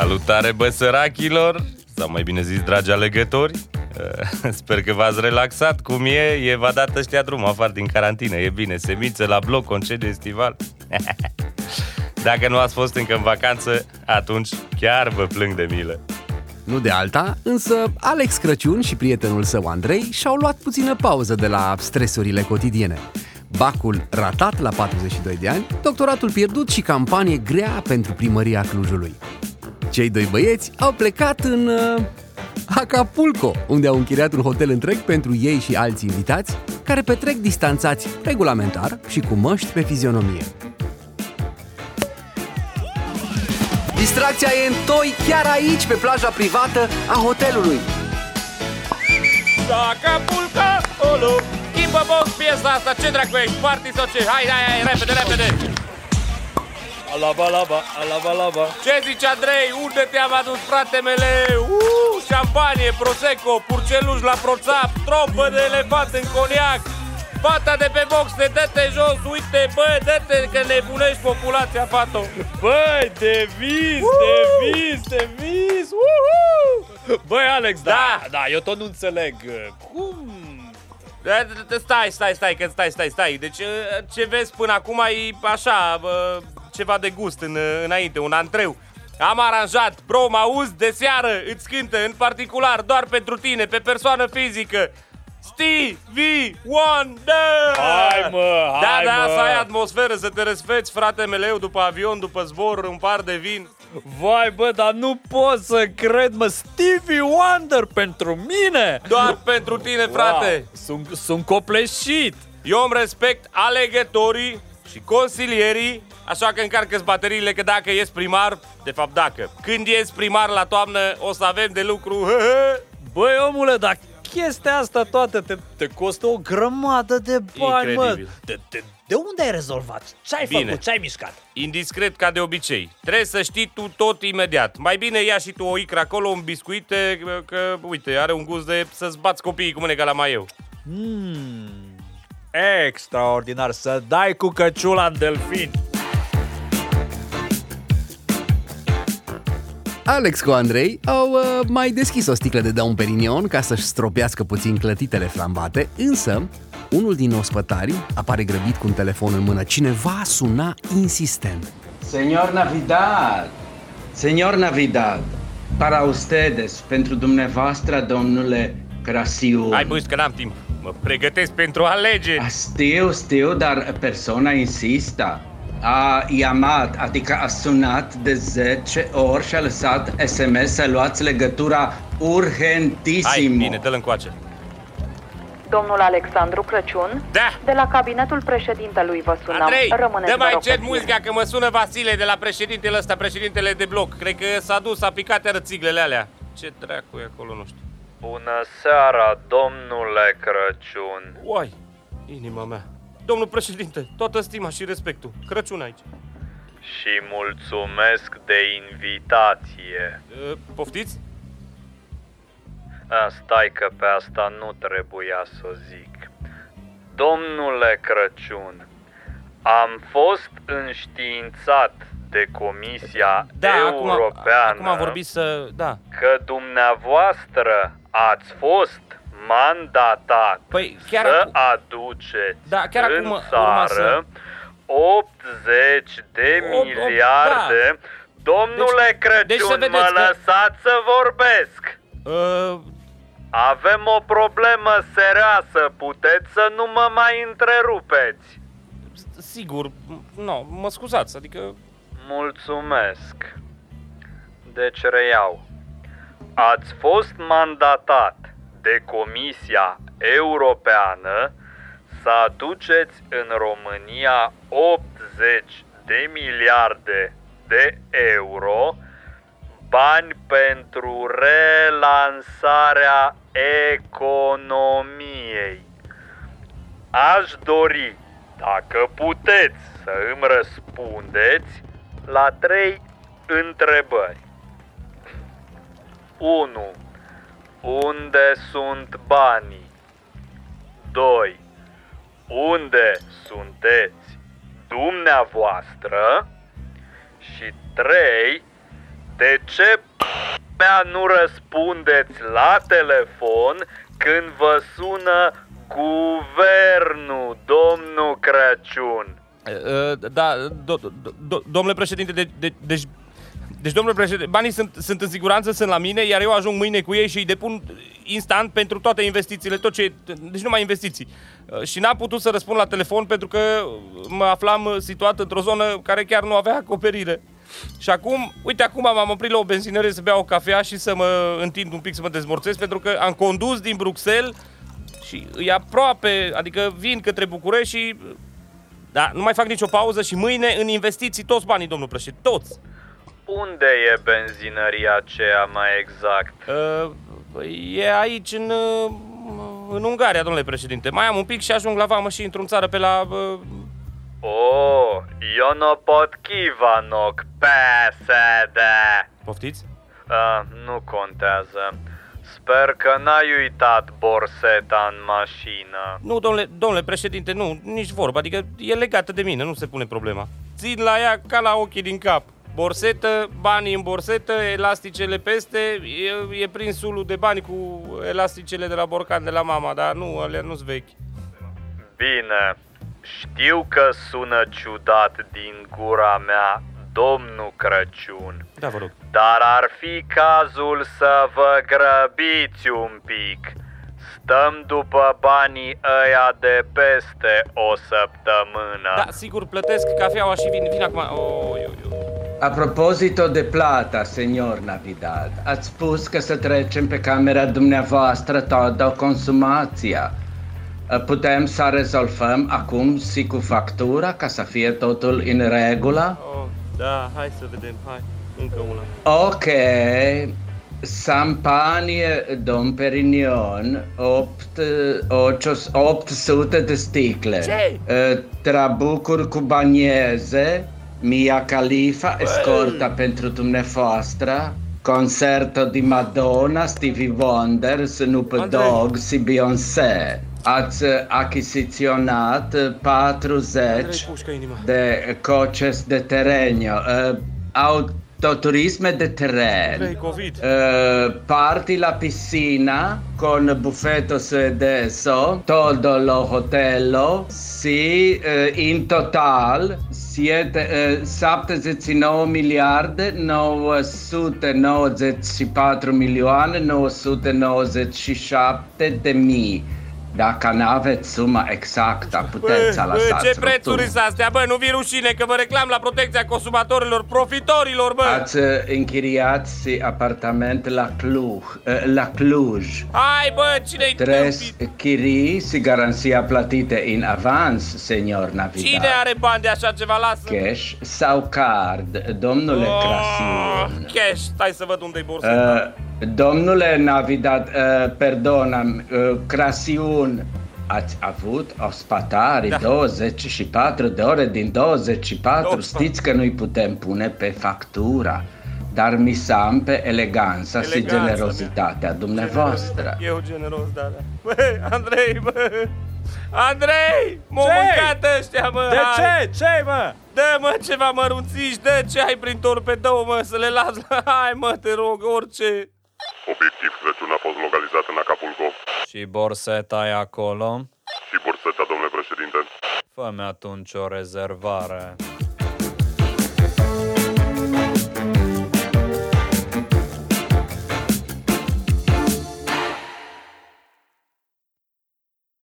Salutare băsărachilor, sau mai bine zis dragi alegători! Sper că v-ați relaxat. Cum e, e v-a dat ăștia drum afară din carantină. E bine, semințe la bloc, concediu estival. Dacă nu ați fost încă în vacanță, atunci chiar vă plâng de milă. Nu de alta, însă Alex Crăciun și prietenul său Andrei și-au luat puțină pauză de la stresurile cotidiene. Bacul ratat la 42 de ani, doctoratul pierdut și campanie grea pentru primăria Clujului. Cei doi băieți au plecat în uh, Acapulco, unde au închiriat un hotel întreg pentru ei și alți invitați, care petrec distanțați regulamentar și cu măști pe fizionomie. Distracția e în toi chiar aici, pe plaja privată a hotelului. Acapulco, olo, schimbă box piesa asta, ce dracu ești, party sau ce? Hai, hai, hai, repede, repede! Alaba, alaba, alaba, alaba. Ce zici, Andrei? Unde te-am adus, frate mele? Uh, șampanie, prosecco, purceluș la proțap, trompă de elefant în coniac. Fata de pe box, te dă-te jos, uite, bă, dă-te că nebunești populația, fato. Băi, de vis, uh! de vis, de vis, uh-huh! Băi, Alex, da, da, da, eu tot nu înțeleg. Cum Stai, stai, stai, că stai, stai, stai. Deci ce vezi până acum e așa, ceva de gust în, înainte, un antreu. Am aranjat, bro, mă auzi de seară, îți cântă în particular, doar pentru tine, pe persoană fizică. Stevie Wonder! Hai mă, da, hai Da, da, mă. să ai atmosferă, să te răsfeți, frate meleu, după avion, după zbor, un par de vin. Vai, bă, dar nu pot să cred, mă, Stevie Wonder pentru mine! Doar pentru tine, frate! Wow, sunt, sunt copleșit! Eu îmi respect alegătorii și consilierii, așa că încarcă bateriile că dacă ies primar, de fapt dacă, când ies primar la toamnă o să avem de lucru. Băi, omule, dar chestia asta toată te, te costă o grămadă de bani, Incredibil. mă. De, de, de unde ai rezolvat? Ce ai Bine. făcut? Ce ai mișcat? Indiscret ca de obicei. Trebuie să știi tu tot imediat. Mai bine ia și tu o icră acolo, un biscuite, că, că uite, are un gust de să-ți bați copiii cu mâneca la mai eu. Hmm, extraordinar, să dai cu căciula în delfin. Alex cu Andrei au uh, mai deschis o sticlă de Dom Perignon ca să-și stropească puțin clătitele flambate, însă unul din ospătari apare grăbit cu un telefon în mână. Cineva suna insistent. Señor Navidad, Señor Navidad, para ustedes, pentru dumneavoastră, domnule Crasiu. Hai băi, că n-am timp. Mă pregătesc pentru alegeri. Știu, știu, dar persoana insistă. A iamat, adică a sunat de 10 ori și a lăsat SMS să luați legătura Hai, urgentisimo. bine, dă-l încoace. Domnul Alexandru Crăciun, Da! de la cabinetul președintelui vă sunăm. Andrei, Rămâneți, dă vă mai rog, încet pe muzica că mă sună Vasile de la președintele ăsta, președintele de bloc. Cred că s-a dus, a picat rățiglele alea. Ce dracu e acolo, nu știu. Bună seara, domnule Crăciun. Uai, inima mea. Domnul președinte, toată stima și respectul. Crăciun aici. Și mulțumesc de invitație. Uh, poftiți? A, stai că pe asta nu trebuia să o zic. Domnule Crăciun, am fost înștiințat de Comisia Da, acum, Europeană acum am vorbit să... Da. că dumneavoastră ați fost mandatat Păi, chiar să acum- aduceți Da, chiar în acum urma țară să- 80 de Opt- opt- miliarde. Domnule Deci- Crăciun, deci să vedeți mă că- lăsați să vorbesc. Uh, Avem o problemă serioasă, puteți să nu mă mai întrerupeți. sigur, nu, mă scuzați, adică... Mulțumesc. Deci reiau. Ați fost mandatat de Comisia Europeană să aduceți în România 80 de miliarde de euro bani pentru relansarea economiei. Aș dori, dacă puteți, să îmi răspundeți la trei întrebări. 1. Unde sunt banii? 2. Unde sunteți dumneavoastră? Și 3. De ce mea nu răspundeți la telefon când vă sună guvernul, domnul Crăciun? Uh, Da, do, do, do, domnule președinte, de, de, deci, deci, domnule președinte, banii sunt, sunt în siguranță, sunt la mine, iar eu ajung mâine cu ei și îi depun instant pentru toate investițiile, tot ce, deci numai investiții. Uh, Și n-am putut să răspund la telefon pentru că mă aflam uh, situat într-o zonă care chiar nu avea acoperire. Și acum, uite, acum m-am oprit la o benzinărie să beau o cafea și să mă întind un pic să mă dezmorțesc pentru că am condus din Bruxelles și e aproape, adică vin către București și da, nu mai fac nicio pauză și mâine în investiții toți banii, domnul președinte, toți. Unde e benzinăria aceea mai exact? Uh, e aici în, uh, în Ungaria, domnule președinte. Mai am un pic și ajung la vamă și intru în țară pe la... Uh, Oh, eu nu pot chivanok, PSD. poftiți? Uh, nu contează. Sper că n-ai uitat borseta în mașină. Nu, domnule, domnule președinte, nu, nici vorba. Adică e legată de mine, nu se pune problema. Țin la ea ca la ochii din cap. Borsetă, banii în borsetă, elasticele peste, e, e prins sulul de bani cu elasticele de la borcan de la mama, dar nu, alea nu-s vechi. Bine, știu că sună ciudat din gura mea, domnul Crăciun, Da, vă rog. dar ar fi cazul să vă grăbiți un pic. Stăm după banii ăia de peste o săptămână. Da, sigur, plătesc cafeaua și vin, vin acum. Oh, eu, eu. A proposito de plata, senior Navidad, ați spus că să trecem pe camera dumneavoastră toată consumația. Putem să rezolvăm acum și cu factura ca să fie totul în regulă? Oh, da, hai să vedem, hai, încă una. Ok. Champagne Dom Perignon, 8, 800 de sticle. Ce? Uh, Trabucuri cu banieze, Mia Khalifa, escorta pentru dumneavoastră, concerto di Madonna, Stevie Wonder, Snoop Andrei. Dogg și Beyoncé. Ați achiziționat 40 Andrei, pușcă inima. de coches de terreno, uh, autoturisme de COVID. uh, parti la piscina con buffetto suedeso, todo lo hotello, sì, uh, in total siete uh, 79 miliarde 994 milioane 997 de. Dacă n-aveți suma exactă, puteți să Bă, lăsați ce prețuri rotunul. sunt astea? Bă, nu vi rușine că vă reclam la protecția consumatorilor, profitorilor, bă! Ați uh, închiriat și apartament la Cluj, uh, la Cluj. Hai, bă, cine-i Tres tâmpit? chirii și garanția plătite în avans, senior Navidad. Cine are bani de așa ceva? Lasă! Cash sau card, domnule Oh, Crasiun? cash, stai să văd unde-i borsa. Uh, domnule Navidad, uh, perdona, uh, Crasiun, ați avut ospătari Da. 24 de ore din 24, Opa. știți că nu-i putem pune pe factura, dar misam pe eleganța și Eleganța generozitatea dumneavoastră. Eu generos, da, da. Bă, Andrei, bă! Andrei! M-au Ce? mâncat ăștia, mă! De hai. ce? Ce, mă? Dă, mă, ceva mărunțiși, dă ce ai prin torpedou, mă, să le las. Hai, mă, te rog, orice. Obiectiv Crăciun a fost localizat în Acapulco. Și borseta e acolo? Și burseta, domnule președinte. Fă-mi atunci o rezervare.